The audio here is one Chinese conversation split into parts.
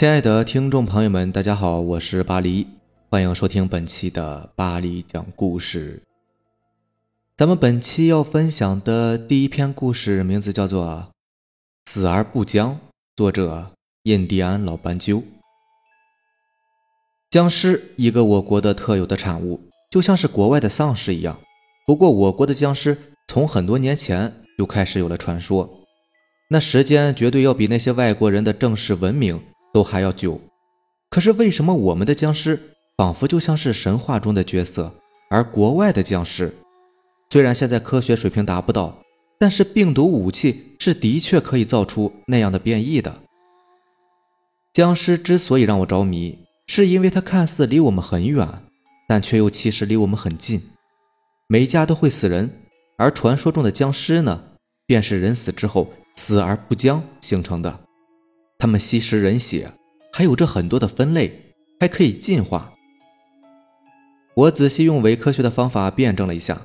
亲爱的听众朋友们，大家好，我是巴黎，欢迎收听本期的巴黎讲故事。咱们本期要分享的第一篇故事名字叫做《死而不僵》，作者印第安老斑鸠。僵尸，一个我国的特有的产物，就像是国外的丧尸一样。不过，我国的僵尸从很多年前就开始有了传说，那时间绝对要比那些外国人的正式文明都还要久。可是，为什么我们的僵尸仿佛就像是神话中的角色，而国外的僵尸，虽然现在科学水平达不到，但是病毒武器是的确可以造出那样的变异的。僵尸之所以让我着迷。是因为它看似离我们很远，但却又其实离我们很近。每家都会死人，而传说中的僵尸呢，便是人死之后死而不僵形成的。他们吸食人血，还有着很多的分类，还可以进化。我仔细用伪科学的方法辩证了一下：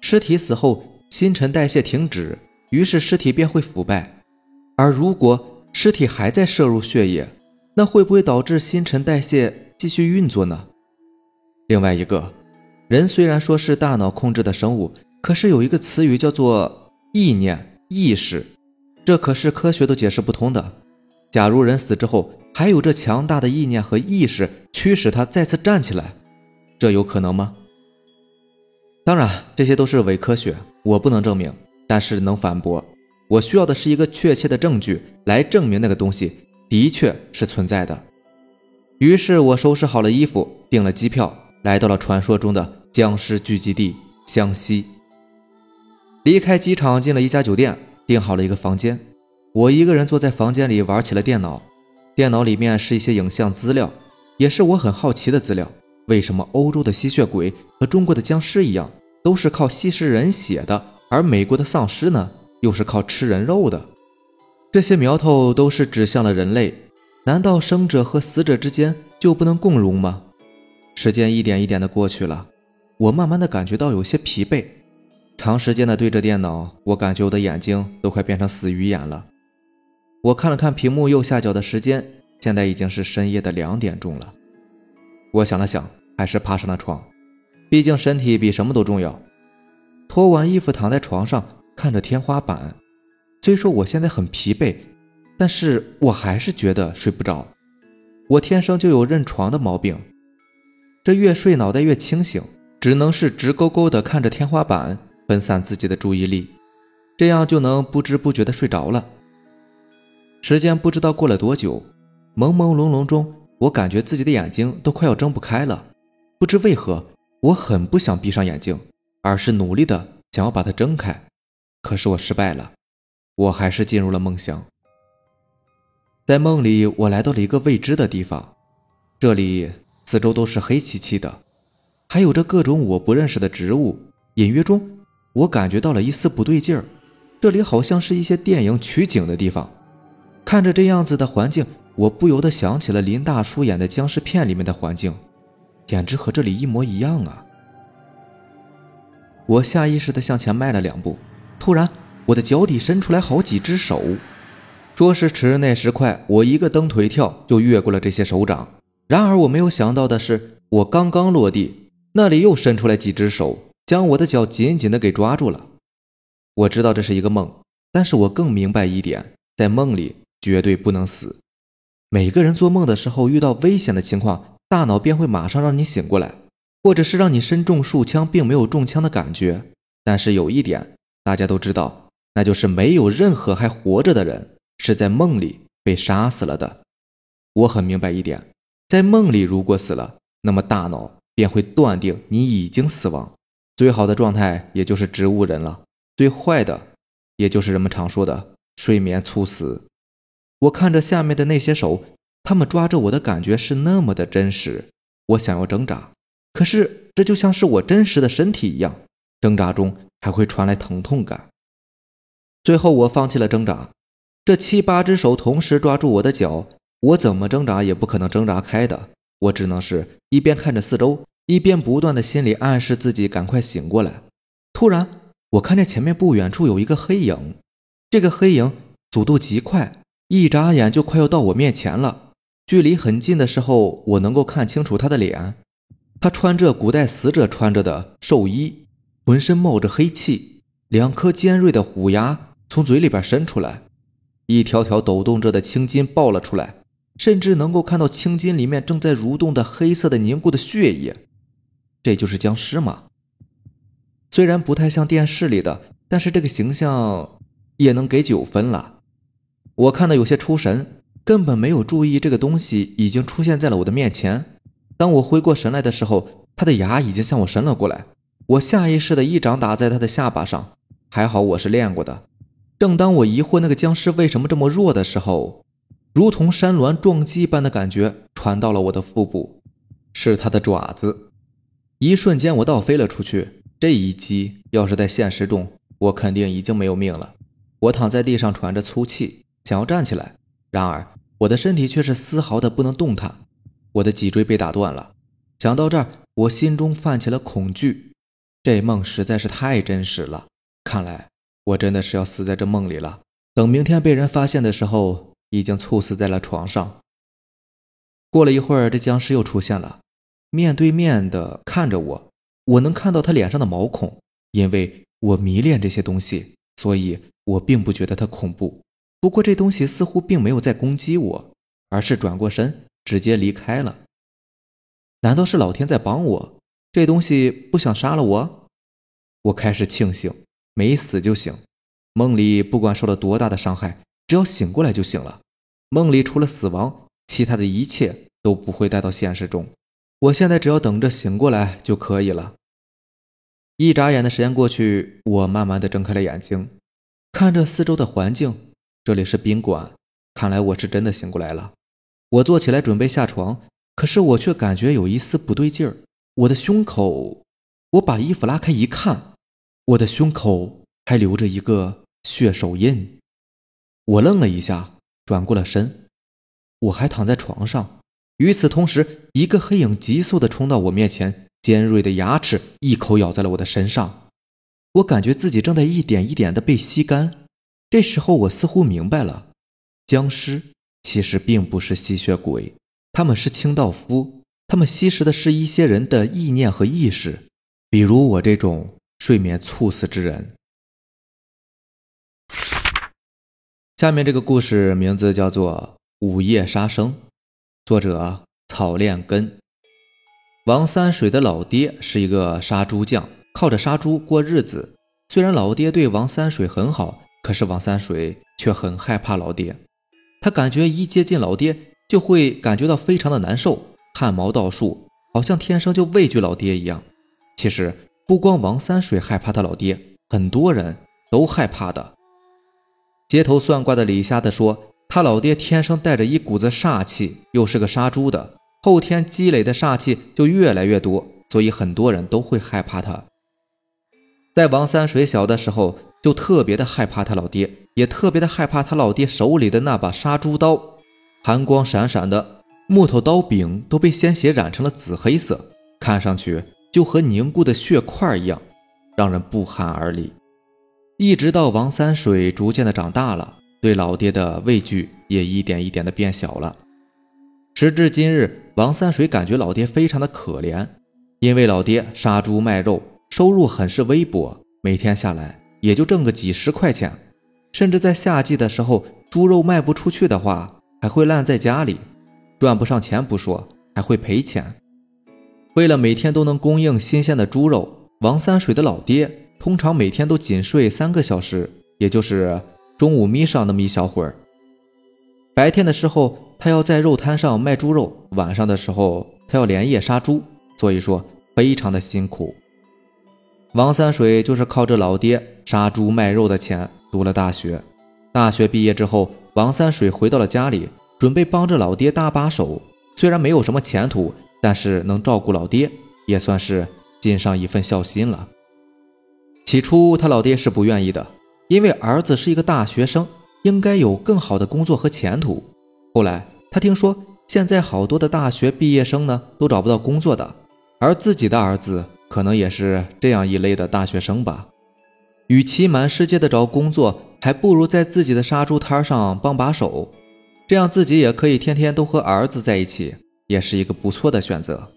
尸体死后新陈代谢停止，于是尸体便会腐败；而如果尸体还在摄入血液，那会不会导致新陈代谢继续运作呢？另外一个，人虽然说是大脑控制的生物，可是有一个词语叫做意念、意识，这可是科学都解释不通的。假如人死之后还有这强大的意念和意识驱使他再次站起来，这有可能吗？当然，这些都是伪科学，我不能证明，但是能反驳。我需要的是一个确切的证据来证明那个东西。的确是存在的。于是我收拾好了衣服，订了机票，来到了传说中的僵尸聚集地湘西。离开机场，进了一家酒店，订好了一个房间。我一个人坐在房间里玩起了电脑。电脑里面是一些影像资料，也是我很好奇的资料。为什么欧洲的吸血鬼和中国的僵尸一样，都是靠吸食人血的，而美国的丧尸呢，又是靠吃人肉的？这些苗头都是指向了人类，难道生者和死者之间就不能共荣吗？时间一点一点的过去了，我慢慢的感觉到有些疲惫，长时间的对着电脑，我感觉我的眼睛都快变成死鱼眼了。我看了看屏幕右下角的时间，现在已经是深夜的两点钟了。我想了想，还是爬上了床，毕竟身体比什么都重要。脱完衣服躺在床上，看着天花板。虽说我现在很疲惫，但是我还是觉得睡不着。我天生就有认床的毛病，这越睡脑袋越清醒，只能是直勾勾的看着天花板，分散自己的注意力，这样就能不知不觉的睡着了。时间不知道过了多久，朦朦胧胧中，我感觉自己的眼睛都快要睁不开了。不知为何，我很不想闭上眼睛，而是努力的想要把它睁开，可是我失败了。我还是进入了梦乡。在梦里，我来到了一个未知的地方，这里四周都是黑漆漆的，还有着各种我不认识的植物。隐约中，我感觉到了一丝不对劲儿，这里好像是一些电影取景的地方。看着这样子的环境，我不由得想起了林大叔演的僵尸片里面的环境，简直和这里一模一样啊！我下意识地向前迈了两步，突然。我的脚底伸出来好几只手，说时迟，那时快，我一个蹬腿跳就越过了这些手掌。然而我没有想到的是，我刚刚落地，那里又伸出来几只手，将我的脚紧紧的给抓住了。我知道这是一个梦，但是我更明白一点，在梦里绝对不能死。每个人做梦的时候遇到危险的情况，大脑便会马上让你醒过来，或者是让你身中数枪并没有中枪的感觉。但是有一点，大家都知道。那就是没有任何还活着的人是在梦里被杀死了的。我很明白一点，在梦里如果死了，那么大脑便会断定你已经死亡。最好的状态也就是植物人了，最坏的也就是人们常说的睡眠猝死。我看着下面的那些手，他们抓着我的感觉是那么的真实。我想要挣扎，可是这就像是我真实的身体一样，挣扎中还会传来疼痛感。最后，我放弃了挣扎。这七八只手同时抓住我的脚，我怎么挣扎也不可能挣扎开的。我只能是一边看着四周，一边不断的心里暗示自己赶快醒过来。突然，我看见前面不远处有一个黑影，这个黑影速度极快，一眨眼就快要到我面前了。距离很近的时候，我能够看清楚他的脸。他穿着古代死者穿着的寿衣，浑身冒着黑气，两颗尖锐的虎牙从嘴里边伸出来，一条条抖动着的青筋爆了出来，甚至能够看到青筋里面正在蠕动的黑色的凝固的血液。这就是僵尸吗？虽然不太像电视里的，但是这个形象也能给九分了。我看的有些出神。根本没有注意，这个东西已经出现在了我的面前。当我回过神来的时候，他的牙已经向我伸了过来。我下意识的一掌打在他的下巴上，还好我是练过的。正当我疑惑那个僵尸为什么这么弱的时候，如同山峦撞击般的感觉传到了我的腹部，是他的爪子。一瞬间，我倒飞了出去。这一击要是在现实中，我肯定已经没有命了。我躺在地上喘着粗气，想要站起来。然而，我的身体却是丝毫的不能动弹，我的脊椎被打断了。想到这儿，我心中泛起了恐惧。这梦实在是太真实了，看来我真的是要死在这梦里了。等明天被人发现的时候，已经猝死在了床上。过了一会儿，这僵尸又出现了，面对面的看着我，我能看到他脸上的毛孔。因为我迷恋这些东西，所以我并不觉得它恐怖。不过这东西似乎并没有在攻击我，而是转过身直接离开了。难道是老天在帮我？这东西不想杀了我？我开始庆幸没死就行。梦里不管受了多大的伤害，只要醒过来就行了。梦里除了死亡，其他的一切都不会带到现实中。我现在只要等着醒过来就可以了。一眨眼的时间过去，我慢慢的睁开了眼睛，看着四周的环境。这里是宾馆，看来我是真的醒过来了。我坐起来准备下床，可是我却感觉有一丝不对劲儿。我的胸口，我把衣服拉开一看，我的胸口还留着一个血手印。我愣了一下，转过了身，我还躺在床上。与此同时，一个黑影急速地冲到我面前，尖锐的牙齿一口咬在了我的身上。我感觉自己正在一点一点地被吸干。这时候我似乎明白了，僵尸其实并不是吸血鬼，他们是清道夫，他们吸食的是一些人的意念和意识，比如我这种睡眠猝死之人。下面这个故事名字叫做《午夜杀生》，作者草炼根。王三水的老爹是一个杀猪匠，靠着杀猪过日子。虽然老爹对王三水很好。可是王三水却很害怕老爹，他感觉一接近老爹就会感觉到非常的难受，汗毛倒竖，好像天生就畏惧老爹一样。其实不光王三水害怕他老爹，很多人都害怕的。街头算卦的李瞎子说，他老爹天生带着一股子煞气，又是个杀猪的，后天积累的煞气就越来越多，所以很多人都会害怕他。在王三水小的时候。就特别的害怕他老爹，也特别的害怕他老爹手里的那把杀猪刀，寒光闪闪的木头刀柄都被鲜血染成了紫黑色，看上去就和凝固的血块一样，让人不寒而栗。一直到王三水逐渐的长大了，对老爹的畏惧也一点一点的变小了。时至今日，王三水感觉老爹非常的可怜，因为老爹杀猪卖肉，收入很是微薄，每天下来。也就挣个几十块钱，甚至在夏季的时候，猪肉卖不出去的话，还会烂在家里，赚不上钱不说，还会赔钱。为了每天都能供应新鲜的猪肉，王三水的老爹通常每天都仅睡三个小时，也就是中午眯上那么一小会儿。白天的时候，他要在肉摊上卖猪肉；晚上的时候，他要连夜杀猪，所以说非常的辛苦。王三水就是靠着老爹杀猪卖肉的钱读了大学。大学毕业之后，王三水回到了家里，准备帮着老爹搭把手。虽然没有什么前途，但是能照顾老爹，也算是尽上一份孝心了。起初他老爹是不愿意的，因为儿子是一个大学生，应该有更好的工作和前途。后来他听说，现在好多的大学毕业生呢都找不到工作的，而自己的儿子。可能也是这样一类的大学生吧，与其满世界的找工作，还不如在自己的杀猪摊上帮把手。这样自己也可以天天都和儿子在一起，也是一个不错的选择。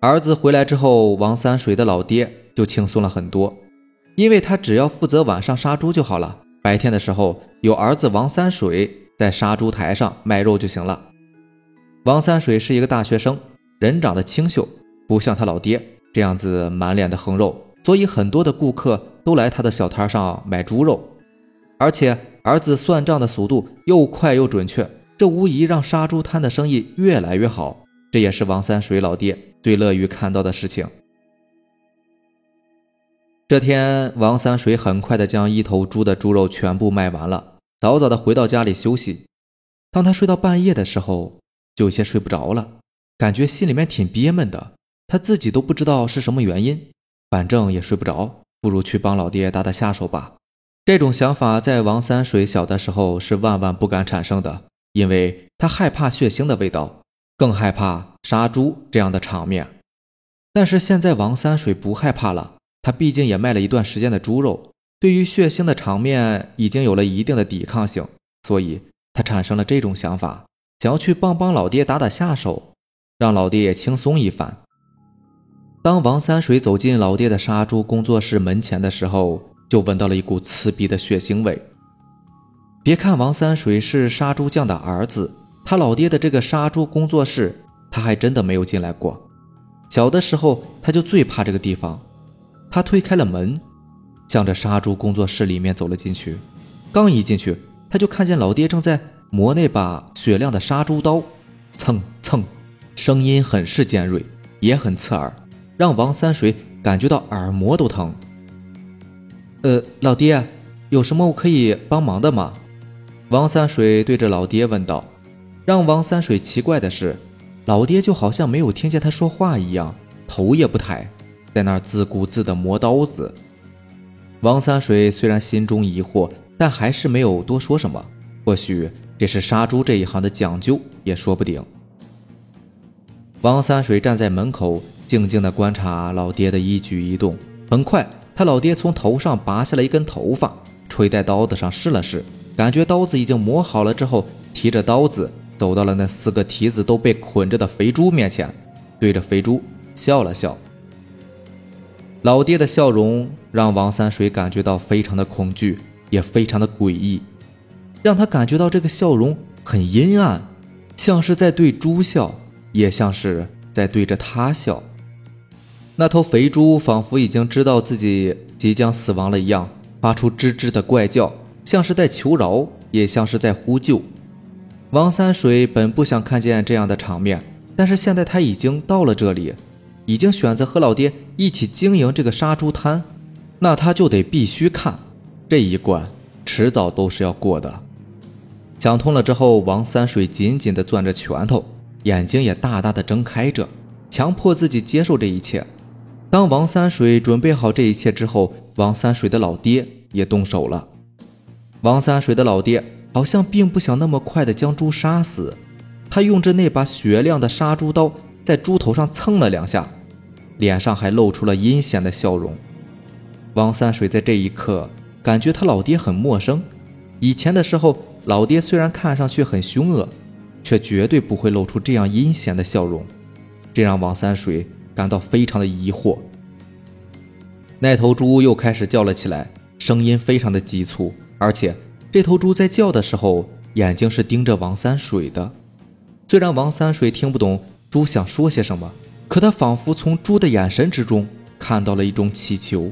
儿子回来之后，王三水的老爹就轻松了很多，因为他只要负责晚上杀猪就好了，白天的时候有儿子王三水在杀猪台上卖肉就行了。王三水是一个大学生，人长得清秀，不像他老爹。这样子满脸的横肉，所以很多的顾客都来他的小摊上买猪肉，而且儿子算账的速度又快又准确，这无疑让杀猪摊的生意越来越好。这也是王三水老爹最乐于看到的事情。这天，王三水很快的将一头猪的猪肉全部卖完了，早早的回到家里休息。当他睡到半夜的时候，就有些睡不着了，感觉心里面挺憋闷的。他自己都不知道是什么原因，反正也睡不着，不如去帮老爹打打下手吧。这种想法在王三水小的时候是万万不敢产生的，因为他害怕血腥的味道，更害怕杀猪这样的场面。但是现在王三水不害怕了，他毕竟也卖了一段时间的猪肉，对于血腥的场面已经有了一定的抵抗性，所以他产生了这种想法，想要去帮帮老爹打打下手，让老爹也轻松一番。当王三水走进老爹的杀猪工作室门前的时候，就闻到了一股刺鼻的血腥味。别看王三水是杀猪匠的儿子，他老爹的这个杀猪工作室，他还真的没有进来过。小的时候他就最怕这个地方。他推开了门，向着杀猪工作室里面走了进去。刚一进去，他就看见老爹正在磨那把雪亮的杀猪刀，蹭蹭，声音很是尖锐，也很刺耳。让王三水感觉到耳膜都疼。呃，老爹，有什么我可以帮忙的吗？王三水对着老爹问道。让王三水奇怪的是，老爹就好像没有听见他说话一样，头也不抬，在那儿自顾自地磨刀子。王三水虽然心中疑惑，但还是没有多说什么。或许这是杀猪这一行的讲究，也说不定。王三水站在门口。静静地观察老爹的一举一动。很快，他老爹从头上拔下了一根头发，垂在刀子上试了试，感觉刀子已经磨好了之后，提着刀子走到了那四个蹄子都被捆着的肥猪面前，对着肥猪笑了笑。老爹的笑容让王三水感觉到非常的恐惧，也非常的诡异，让他感觉到这个笑容很阴暗，像是在对猪笑，也像是在对着他笑。那头肥猪仿佛已经知道自己即将死亡了一样，发出吱吱的怪叫，像是在求饶，也像是在呼救。王三水本不想看见这样的场面，但是现在他已经到了这里，已经选择和老爹一起经营这个杀猪摊，那他就得必须看这一关，迟早都是要过的。想通了之后，王三水紧紧地攥着拳头，眼睛也大大的睁开着，强迫自己接受这一切。当王三水准备好这一切之后，王三水的老爹也动手了。王三水的老爹好像并不想那么快的将猪杀死，他用着那把雪亮的杀猪刀在猪头上蹭了两下，脸上还露出了阴险的笑容。王三水在这一刻感觉他老爹很陌生。以前的时候，老爹虽然看上去很凶恶，却绝对不会露出这样阴险的笑容，这让王三水。感到非常的疑惑，那头猪又开始叫了起来，声音非常的急促，而且这头猪在叫的时候，眼睛是盯着王三水的。虽然王三水听不懂猪想说些什么，可他仿佛从猪的眼神之中看到了一种祈求，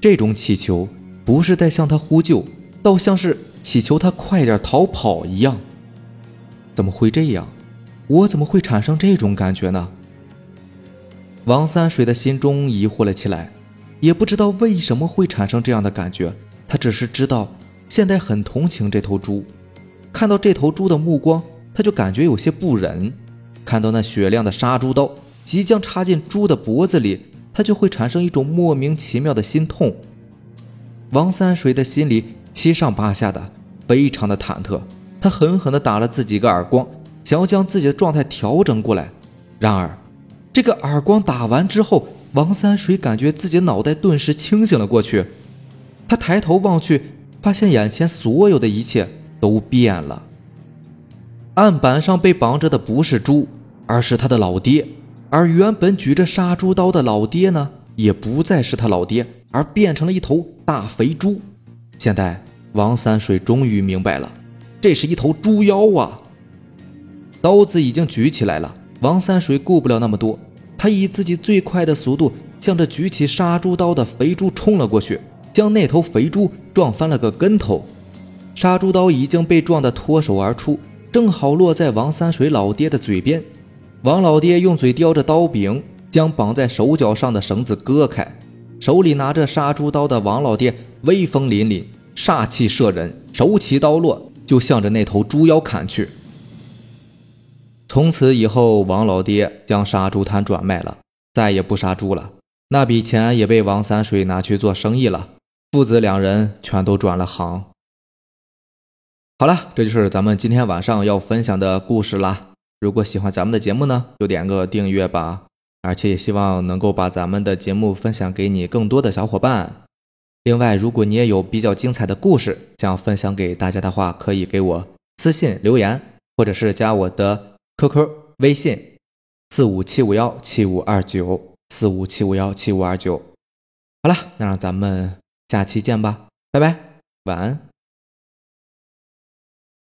这种祈求不是在向他呼救，倒像是祈求他快点逃跑一样。怎么会这样？我怎么会产生这种感觉呢？王三水的心中疑惑了起来，也不知道为什么会产生这样的感觉。他只是知道现在很同情这头猪，看到这头猪的目光，他就感觉有些不忍；看到那雪亮的杀猪刀即将插进猪的脖子里，他就会产生一种莫名其妙的心痛。王三水的心里七上八下的，非常的忐忑。他狠狠地打了自己一个耳光，想要将自己的状态调整过来。然而，这个耳光打完之后，王三水感觉自己脑袋顿时清醒了过去。他抬头望去，发现眼前所有的一切都变了。案板上被绑着的不是猪，而是他的老爹。而原本举着杀猪刀的老爹呢，也不再是他老爹，而变成了一头大肥猪。现在王三水终于明白了，这是一头猪妖啊！刀子已经举起来了，王三水顾不了那么多，他以自己最快的速度向着举起杀猪刀的肥猪冲了过去，将那头肥猪撞翻了个跟头。杀猪刀已经被撞得脱手而出，正好落在王三水老爹的嘴边。王老爹用嘴叼着刀柄，将绑在手脚上的绳子割开。手里拿着杀猪刀的王老爹威风凛凛，煞气慑人，手起刀落就向着那头猪妖砍去。从此以后，王老爹将杀猪摊转卖了，再也不杀猪了。那笔钱也被王三水拿去做生意了，父子两人全都转了行。好了，这就是咱们今天晚上要分享的故事啦。如果喜欢咱们的节目呢，就点个订阅吧。而且也希望能够把咱们的节目分享给你更多的小伙伴。另外，如果你也有比较精彩的故事想分享给大家的话，可以给我私信留言，或者是加我的 QQ 微信四五七五幺七五二九四五七五幺七五二九。好了，那让咱们下期见吧，拜拜，晚安。